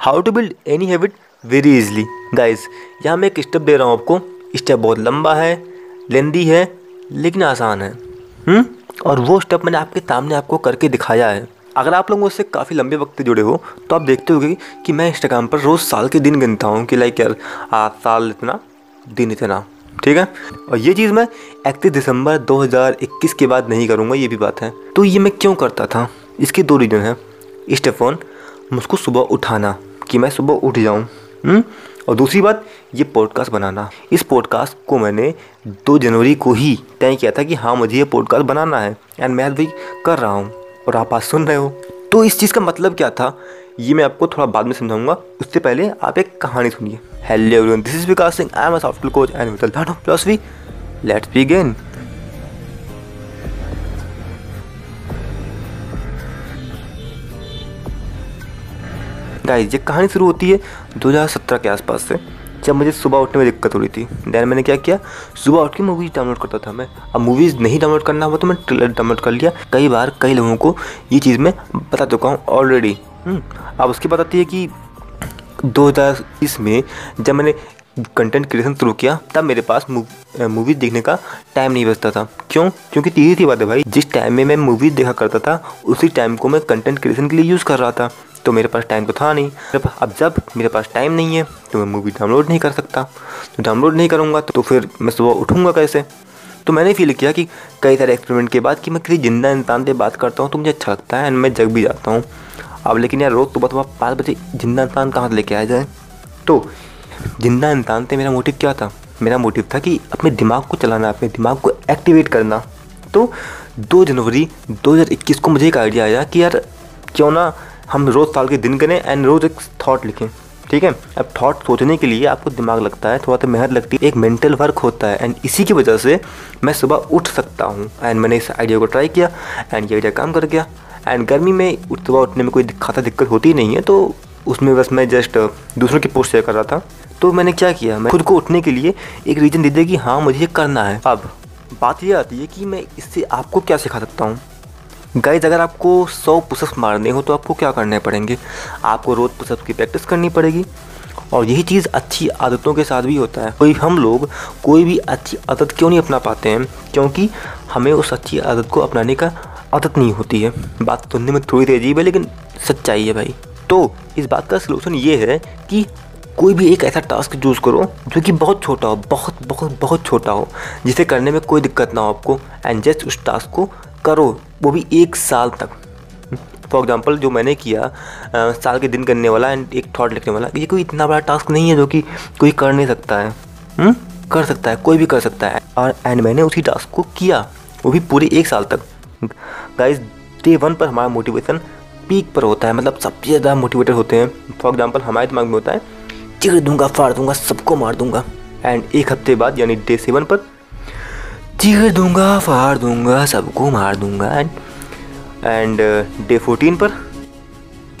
How to build any habit very easily guys यहाँ मैं एक स्टेप दे रहा हूँ आपको। स्टेप बहुत लंबा है लेंदी है, लेकिन आसान है। हुँ? और वो स्टेप मैंने आपके सामने आपको करके दिखाया है। अगर आप लोग मुझसे काफ़ी लंबे वक्त जुड़े हो तो आप देखते होगे कि मैं इंस्टाग्राम पर रोज़ साल के दिन गिनता हूँ कि लाइक यार आज साल इतना, दिन इतना। ठीक है? और ये चीज़ मैं इकतीस दिसंबर 2021 के बाद नहीं करूँगा, ये भी बात है। तो ये मैं क्यों करता था? इसके दो रीज़न है। स्टेप वन मुझको सुबह उठाना। कि मैं सुबह उठ जाऊँ हम्म? और दूसरी बात, ये पॉडकास्ट बनाना। इस पॉडकास्ट को मैंने दो जनवरी को ही तय किया था कि हाँ मुझे ये पॉडकास्ट बनाना है। एंड मैं भी कर रहा हूँ, और आप आज सुन रहे हो। तो इस चीज़ का मतलब क्या था? ये मैं आपको थोड़ा बाद में समझाऊँगा। उससे पहले आप एक कहानी सुनिए। Hello everyone this is Vikas Singh I am a software coach and with philosophy let's begin guys ये कहानी शुरू होती है 2017 के आसपास से जब मुझे सुबह उठने में दिक्कत हो रही थी। देन मैंने क्या किया सुबह उठ के मूवीज़ डाउनलोड करता था मैं। अब मूवीज़ नहीं डाउनलोड करना हुआ तो मैं ट्रेलर डाउनलोड कर लिया। कई बार कई लोगों को ये चीज़ मैं बता चुका हूँ ऑलरेडी हम्म, अब उसकी बात आती है कि 2020 में जब मैंने कंटेंट क्रिएशन शुरू किया तब मेरे पास मूवीज़ देखने का टाइम नहीं बचता था। क्यों? क्योंकि तीसरी सी बात है भाई जिस टाइम में मैं मूवीज़ देखा करता था उसी टाइम को मैं कंटेंट क्रिएशन के लिए यूज़ कर रहा था। तो मेरे पास टाइम तो था नहीं। जब अब जब मेरे पास टाइम नहीं है तो मैं मूवी डाउनलोड नहीं कर सकता। तो डाउनलोड नहीं करूँगा तो फिर मैं सुबह उठूँगा कैसे? तो मैंने फील किया कि कई सारे एक्सपेरिमेंट के बाद कि मैं किसी ज़िंदा इंसान से बात करता हूँ तो मुझे अच्छा लगता है एंड मैं जग भी जाता हूँ। अब लेकिन यार, रोज़ सुबह सुबह पाँच बजे ज़िंदा इंसान कहाँ से लेके आया जाए? तो ज़िंदा इंसान से मेरा मोटिव क्या था? मेरा मोटिव था कि अपने दिमाग को चलाना, अपने दिमाग को एक्टिवेट करना। तो दो जनवरी 2021 को मुझे एक आइडिया आया कि यार, क्यों ना हम रोज़ साल के दिन करें एंड रोज़ एक थाट लिखें। ठीक है? अब थॉट सोचने के लिए आपको दिमाग लगता है थोड़ा सा मेहनत लगती है, एक मेंटल वर्क होता है एंड इसी की वजह से मैं सुबह उठ सकता हूँ एंड मैंने इस आइडिया को ट्राई किया एंड ये आइडिया काम कर गया। एंड गर्मी में सुबह उठने में कोई खासा दिक्कत होती नहीं है तो उसमें बस मैं जस्ट दूसरों की पोस्ट शेयर कर रहा था। तो मैंने क्या किया? मैं खुद को उठने के लिए एक रीज़न दे दिया कि हाँ मुझे ये करना है। अब बात ये आती है कि मैं इससे आपको क्या सिखा सकता हूँ? गाइज़ अगर आपको सौ पुशअप्स मारने हो तो आपको क्या करने पड़ेंगे? आपको रोज़ पुशअप की प्रैक्टिस करनी पड़ेगी। और यही चीज़ अच्छी आदतों के साथ भी होता है। कोई, हम लोग कोई भी अच्छी आदत क्यों नहीं अपना पाते हैं? क्योंकि हमें उस अच्छी आदत को अपनाने का आदत नहीं होती है। बात सुनने में थोड़ी अजीब है लेकिन सच्चाई है भाई। तो इस बात का सलूशन ये है कि कोई भी एक ऐसा टास्क चूज़ करो, जो कि बहुत छोटा हो, बहुत बहुत बहुत छोटा हो, जिसे करने में कोई दिक्कत ना हो आपको। एंड जस्ट उस टास्क को करो वो भी एक साल तक। फॉर एग्ज़ाम्पल जो मैंने किया आ, साल के दिन करने वाला एंड एक थॉट लिखने वाला ये कोई इतना बड़ा टास्क नहीं है जो कि कोई कर नहीं सकता है। हुँ? हम्म? कर सकता है कोई भी कर सकता है। और एंड मैंने उसी टास्क को किया वो भी पूरे एक साल तक। गाइज़ डे वन पर हमारा मोटिवेशन पीक पर होता है मतलब सबसे ज़्यादा मोटिवेटेड होते हैं। फॉर एग्ज़ाम्पल हमारे दिमाग में होता है चिड़ दूँगा फाड़ दूँगा सबको मार दूँगा। एंड एक हफ़्ते बाद यानी डे सेवन पर चीर दूँगा, फाड़ दूँगा, सबको मार दूँगा। एंड एंड डे फोर्टीन पर,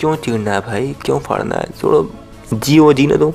क्यों चीरना है भाई? क्यों फाड़ना है? छोड़ो। जियो जीने दो,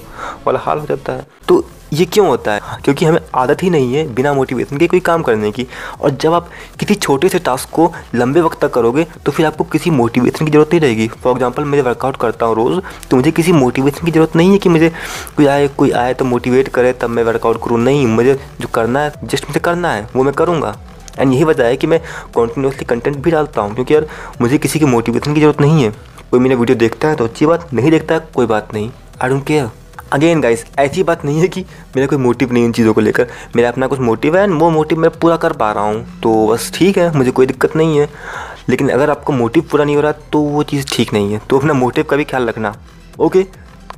वाला हाल हो जाता है। तो ये क्यों होता है? क्योंकि हमें आदत ही नहीं है बिना मोटिवेशन के कोई काम करने की। और जब आप किसी छोटे से टास्क को लंबे वक्त तक करोगे तो फिर आपको किसी मोटिवेशन की ज़रूरत नहीं रहेगी। फॉर एग्जांपल मैं वर्कआउट करता हूँ रोज़ तो मुझे किसी मोटिवेशन की ज़रूरत नहीं है कि मुझे कोई आए कोई आए तो मोटिवेट करे, तब मैं वर्कआउट करूँ। नहीं, मुझे जो करना है जस्ट मुझे करना है, वो मैं करूँगा। एंड यही वजह है कि मैं कॉन्टीन्यूसली कंटेंट भी डालता हूँ, क्योंकि यार मुझे किसी की मोटिवेशन की ज़रूरत नहीं है। कोई मेरा वीडियो देखता है तो अच्छी बात, नहीं देखता, कोई बात नहीं। I don't care again guys ऐसी बात नहीं है कि मेरा कोई मोटिव नहीं इन चीज़ों को लेकर। मेरा अपना कुछ मोटिव है एंड वो मोटिव मैं पूरा कर पा रहा हूँ। तो बस ठीक है, मुझे कोई दिक्कत नहीं है। लेकिन अगर आपको मोटिव पूरा नहीं हो रहा तो वो चीज़ ठीक नहीं है। तो अपना मोटिव का भी ख्याल रखना। ओके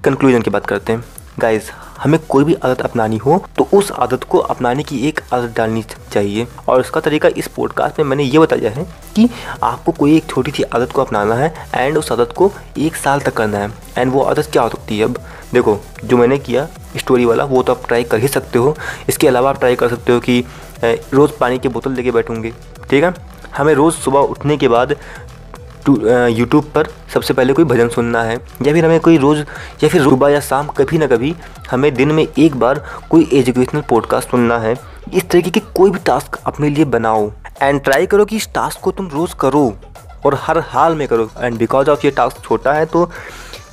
कंक्लूजन की बात करते हैं। गाइस हमें कोई भी आदत अपनानी हो तो उस आदत को अपनाने की एक आदत डालनी चाहिए। और उसका तरीका इस पॉडकास्ट में मैंने ये बताया है कि आपको कोई एक छोटी सी आदत को अपनाना है एंड उस आदत को एक साल तक करना है। एंड वो आदत क्या हो सकती है? अब देखो, जो मैंने किया स्टोरी वाला, वो तो आप ट्राई कर ही सकते हो। इसके अलावा आप ट्राई कर सकते हो कि रोज़ पानी की बोतल लेके बैठूँगी, ठीक है? हमें रोज़ सुबह उठने के बाद यूट्यूब पर सबसे पहले कोई भजन सुनना है, या फिर हमें कोई रोज़, या फिर सुबह या शाम कभी ना कभी हमें दिन में एक बार कोई एजुकेशनल पॉडकास्ट सुनना है। इस तरीके की कोई भी टास्क अपने लिए बनाओ एंड ट्राई करो कि इस टास्क को तुम रोज़ करो, और हर हाल में करो। एंड बिकॉज़ ऑफ़ ये टास्क छोटा है तो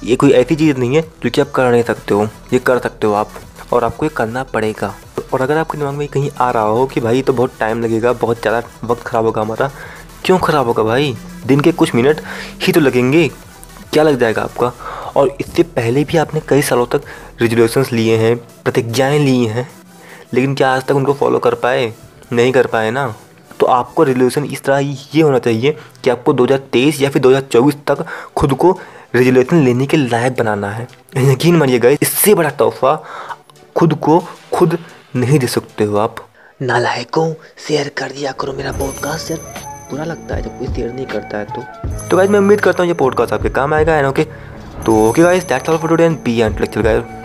ये कोई ऐसी चीज़ नहीं है जो कि आप कर नहीं सकते हो, ये कर सकते हो आप, और आपको ये करना पड़ेगा। और अगर आपके दिमाग में कहीं आ रहा हो कि भाई तो बहुत टाइम लगेगा, बहुत ज़्यादा वक्त ख़राब होगा हमारा क्यों ख़राब होगा भाई? दिन के कुछ मिनट ही तो लगेंगे। क्या लग जाएगा आपका? और इससे पहले भी आपने कई सालों तक रेजोल्यूशंस लिए हैं, प्रतिज्ञाएँ ली हैं, लेकिन क्या आज तक उनको फॉलो कर पाए? नहीं कर पाए ना? तो आपको रेजोल्यूशन इस तरह ये होना चाहिए कि आपको 2023 या फिर 2024 तक खुद को रेजोल्यूशन लेने के लायक बनाना है। यकीन मानिएगा इससे बड़ा तोहफा खुद को खुद नहीं दे सकते हो आप। नालायकों शेयर कर दिया करो मेरा पॉडकास्ट बुरा लगता है, जब कोई शेयर नहीं करता है तो। तो गाइज़ मैं उम्मीद करता हूँ ये पॉडकास्ट आपके काम आएगा एंड ओके तो okay guys that's all for today and be and guys